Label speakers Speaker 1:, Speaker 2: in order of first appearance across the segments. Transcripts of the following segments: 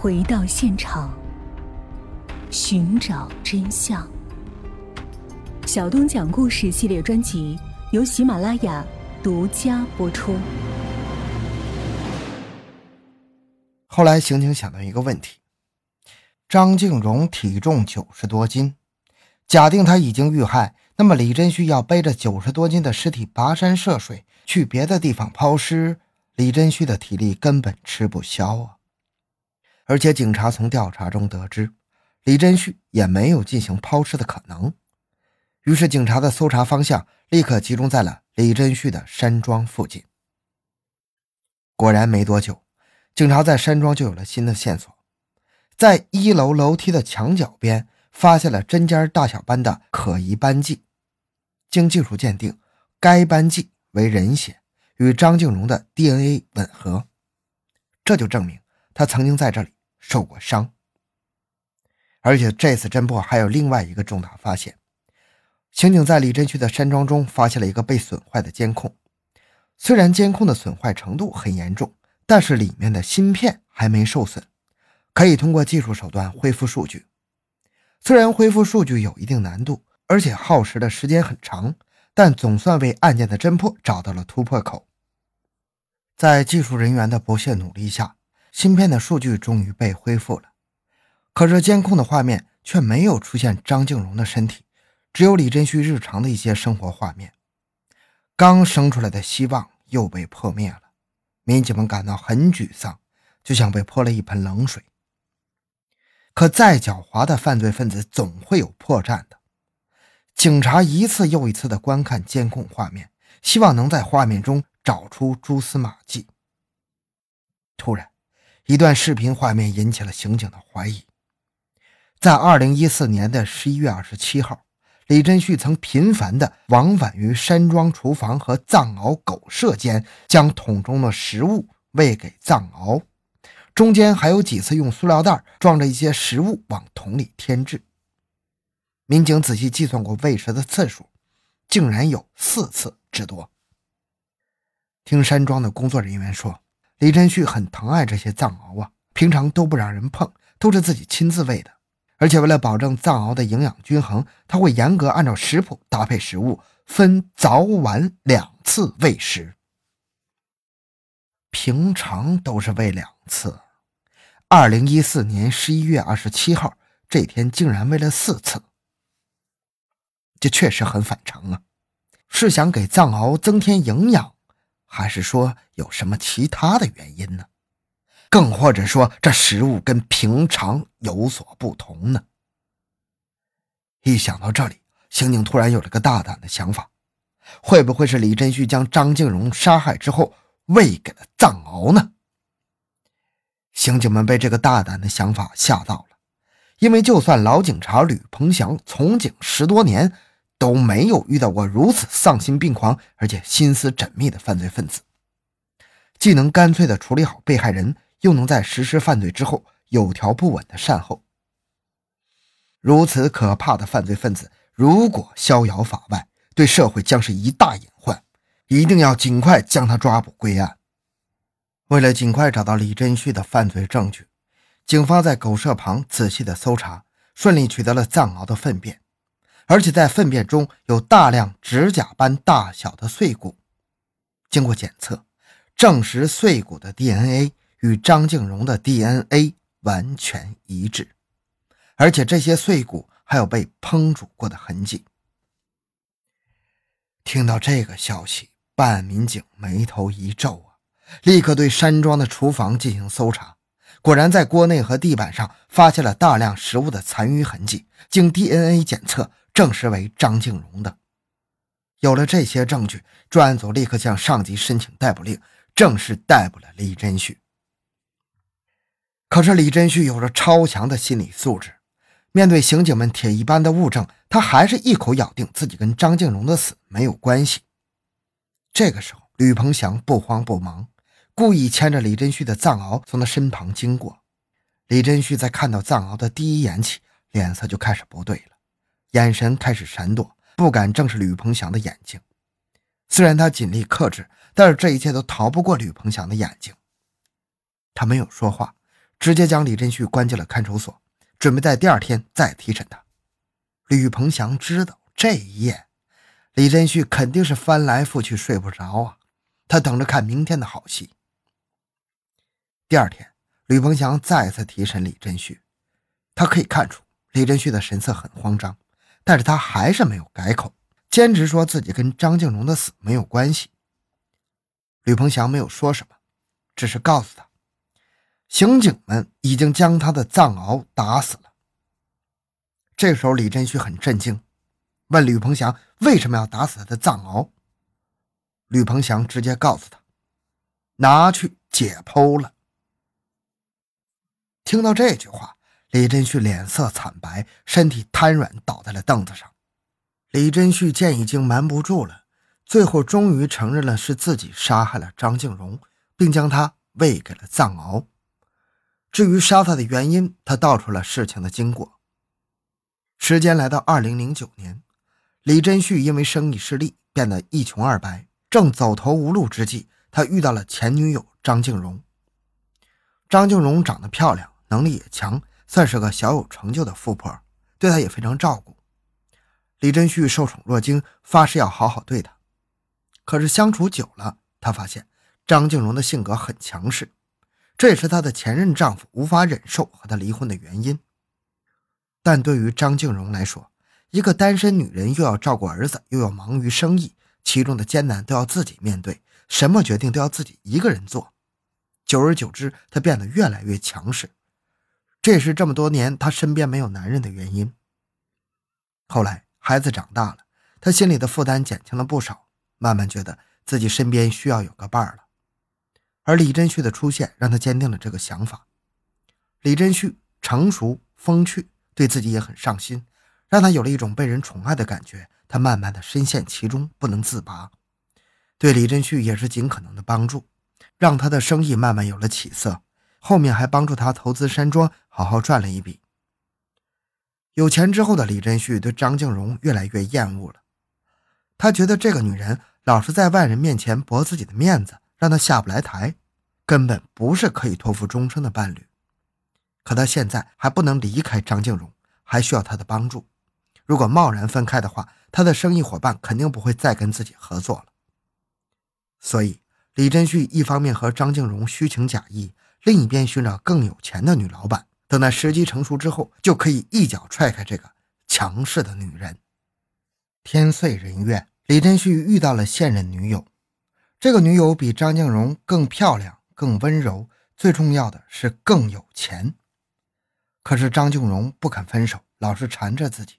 Speaker 1: 回到现场，寻找真相。小东讲故事系列专辑由喜马拉雅独家播出。
Speaker 2: 后来，刑警想到一个问题：张静荣体重九十多斤，假定他已经遇害，那么李真旭要背着九十多斤的尸体跋山涉水去别的地方抛尸，李真旭的体力根本吃不消啊！而且，警察从调查中得知，李真旭也没有进行抛尸的可能。于是，警察的搜查方向立刻集中在了李真旭的山庄附近。果然，没多久，警察在山庄就有了新的线索，在一楼楼梯的墙角边发现了针尖大小般的可疑斑迹。经技术鉴定，该斑迹为人血，与张静荣的 DNA 吻合，这就证明他曾经在这里受过伤。而且，这次侦破还有另外一个重大发现。刑警在李真旭的山庄中发现了一个被损坏的监控，虽然监控的损坏程度很严重，但是里面的芯片还没受损，可以通过技术手段恢复数据。虽然恢复数据有一定难度，而且耗时的时间很长，但总算为案件的侦破找到了突破口。在技术人员的不懈努力下，芯片的数据终于被恢复了，可是监控的画面却没有出现张静荣的身体。只有李振旭日常的一些生活画面，刚生出来的希望又被破灭了，民警们感到很沮丧，就像被泼了一盆冷水。可再狡猾的犯罪分子总会有破绽的。警察一次又一次地观看监控画面，希望能在画面中找出蛛丝马迹。突然，一段视频画面引起了刑警的怀疑。在二零一四年的十一月二十七号。李振旭曾频繁地往返于山庄厨房和藏獒狗舍间，将桶中的食物喂给藏獒，中间还有几次用塑料袋装着一些食物往桶里添置。民警仔细计算过喂食的次数，竟然有四次之多。听山庄的工作人员说，李振旭很疼爱这些藏獒啊，平常都不让人碰，都是自己亲自喂的。而且为了保证藏獒的营养均衡，他会严格按照食谱搭配食物，分早晚两次喂食。平常都是喂两次，二零一四年十一月二十七号这天竟然喂了四次，这确实很反常啊！是想给藏獒增添营养，还是说有什么其他的原因呢？更或者说，这食物跟平常有所不同呢？一想到这里，刑警突然有了个大胆的想法：会不会是李振旭将张静荣杀害之后喂给了藏獒呢？刑警们被这个大胆的想法吓到了，因为就算老警察吕鹏翔从警十多年，都没有遇到过如此丧心病狂而且心思缜密的犯罪分子，既能干脆的处理好被害人。又能在实施犯罪之后有条不紊的善后。如此可怕的犯罪分子，如果逍遥法外，对社会将是一大隐患。一定要尽快将他抓捕归案。为了尽快找到李真旭的犯罪证据，警方在狗舍旁仔细的搜查，顺利取得了藏獒的粪便，而且在粪便中有大量指甲般大小的碎骨。经过检测，证实碎骨的 DNA。与张静荣的 DNA 完全一致，而且这些碎骨还有被烹煮过的痕迹。听到这个消息，办案民警眉头一皱啊，立刻对山庄的厨房进行搜查。果然，在锅内和地板上发现了大量食物的残余痕迹，经 DNA 检测证实为张静荣的。有了这些证据，专案组立刻向上级申请逮捕令，正式逮捕了李真旭。可是李真旭有着超强的心理素质，面对刑警们铁一般的物证，他还是一口咬定自己跟张静荣的死没有关系。这个时候，吕鹏翔不慌不忙，故意牵着李真旭的藏獒从他身旁经过。李真旭在看到藏獒的第一眼起，脸色就开始不对了，眼神开始闪躲，不敢正视吕鹏祥的眼睛。虽然他尽力克制，但是这一切都逃不过吕鹏祥的眼睛。他没有说话。直接将李振旭关进了看守所，准备在第二天再提审他。吕鹏祥知道这一夜，李振旭肯定是翻来覆去睡不着啊，他等着看明天的好戏。第二天，吕鹏祥再次提审李振旭，他可以看出李振旭的神色很慌张，但是他还是没有改口，坚持说自己跟张静荣的死没有关系。吕鹏翔没有说什么，只是告诉他，刑警们已经将他的藏獒打死了。这时候，李振旭很震惊，问吕鹏翔为什么要打死他的藏獒。吕鹏翔直接告诉他，拿去解剖了。听到这句话，李振旭脸色惨白，身体瘫软，倒在了凳子上。李振旭见已经瞒不住了。最后，终于承认了是自己杀害了张静荣，并将他喂给了藏獒。至于杀他的原因，他道出了事情的经过。时间来到二零零九年，李真旭因为生意失利，变得一穷二白，正走投无路之际，他遇到了前女友张静荣。张静荣长得漂亮，能力也强，算是个小有成就的富婆，对她也非常照顾。李真旭受宠若惊，发誓要好好对她。可是相处久了，他发现张静荣的性格很强势，这也是她的前任丈夫无法忍受和她离婚的原因。但对于张静荣来说，一个单身女人又要照顾儿子，又要忙于生意，其中的艰难都要自己面对，什么决定都要自己一个人做。久而久之，她变得越来越强势，这也是这么多年她身边没有男人的原因。后来孩子长大了，她心里的负担减轻了不少。慢慢觉得自己身边需要有个伴儿了，而李真旭的出现让他坚定了这个想法。李真旭成熟风趣，对自己也很上心，让他有了一种被人宠爱的感觉。他慢慢的深陷其中，不能自拔。对李真旭也是尽可能的帮助，让他的生意慢慢有了起色。后面还帮助他投资山庄，好好赚了一笔。有钱之后的李真旭对张静荣越来越厌恶了。他觉得这个女人老是在外人面前驳自己的面子，让他下不来台，根本不是可以托付终生的伴侣。可他现在还不能离开张静荣，还需要他的帮助。如果贸然分开的话，他的生意伙伴肯定不会再跟自己合作了。所以，李真旭一方面和张静荣虚情假意，另一边寻找更有钱的女老板，等待时机成熟之后，就可以一脚踹开这个强势的女人。天遂人愿，李振旭遇到了现任女友。这个女友比张静荣更漂亮、更温柔，最重要的是更有钱。可是张静荣不肯分手，老是缠着自己，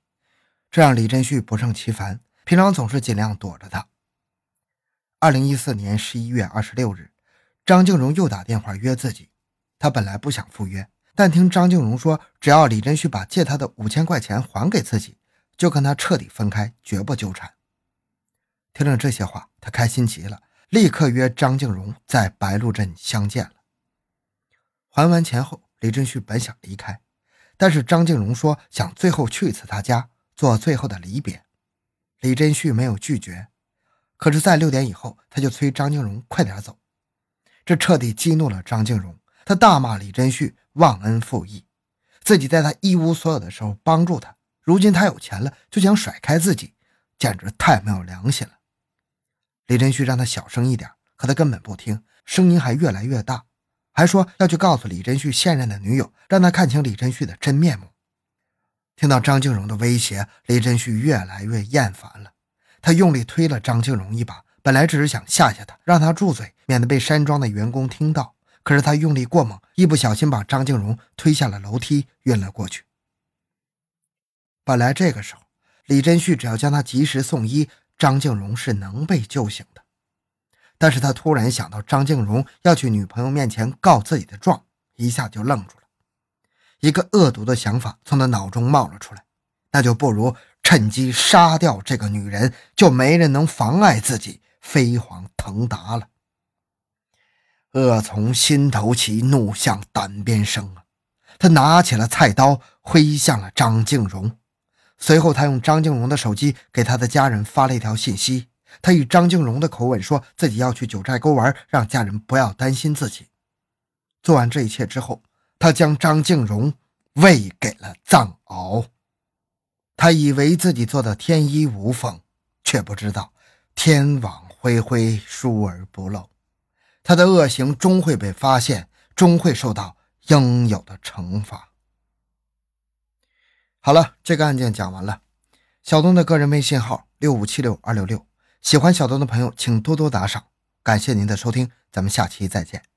Speaker 2: 这让李振旭不胜其烦。平常总是尽量躲着她。二零一四年十一月二十六日，张静荣又打电话约自己。他本来不想赴约，但听张静荣说，只要李振旭把借他的五千块钱还给自己。就跟他彻底分开，绝不纠缠。听了这些话，他开心极了，立刻约张静荣在白鹿镇相见了。还完钱后，李振旭本想离开，但是张静荣说想最后去一次他家，做最后的离别。李振旭没有拒绝，可是，在六点以后，他就催张静荣快点走。这彻底激怒了张静荣，他大骂李振旭忘恩负义，自己在他一无所有的时候帮助他。如今他有钱了，就想甩开自己，简直太没有良心了。李振旭让他小声一点，可他根本不听，声音还越来越大，还说要去告诉李振旭现任的女友，让他看清李振旭的真面目。听到张静荣的威胁，李振旭越来越厌烦了，他用力推了张静荣一把，本来只是想吓吓他，让他住嘴，免得被山庄的员工听到。可是他用力过猛，一不小心把张静荣推下了楼梯，晕了过去。本来这个时候，李真旭只要将他及时送医，张静荣是能被救醒的。但是他突然想到张静荣要去女朋友面前告自己的状，一下就愣住了。一个恶毒的想法从他脑中冒了出来，那就不如趁机杀掉这个女人，就没人能妨碍自己飞黄腾达了。恶从心头起，怒向胆边生啊！他拿起了菜刀，挥向了张静荣。随后，他用张静荣的手机给他的家人发了一条信息。他以张静荣的口吻说自己要去九寨沟玩，让家人不要担心自己。做完这一切之后，他将张静荣喂给了藏獒。他以为自己做的天衣无缝，却不知道天网恢恢，疏而不漏。他的恶行终会被发现，终会受到应有的惩罚。好了，这个案件讲完了。小东的个人微信号六五七六二六六，喜欢小东的朋友请多多打赏，感谢您的收听，咱们下期再见。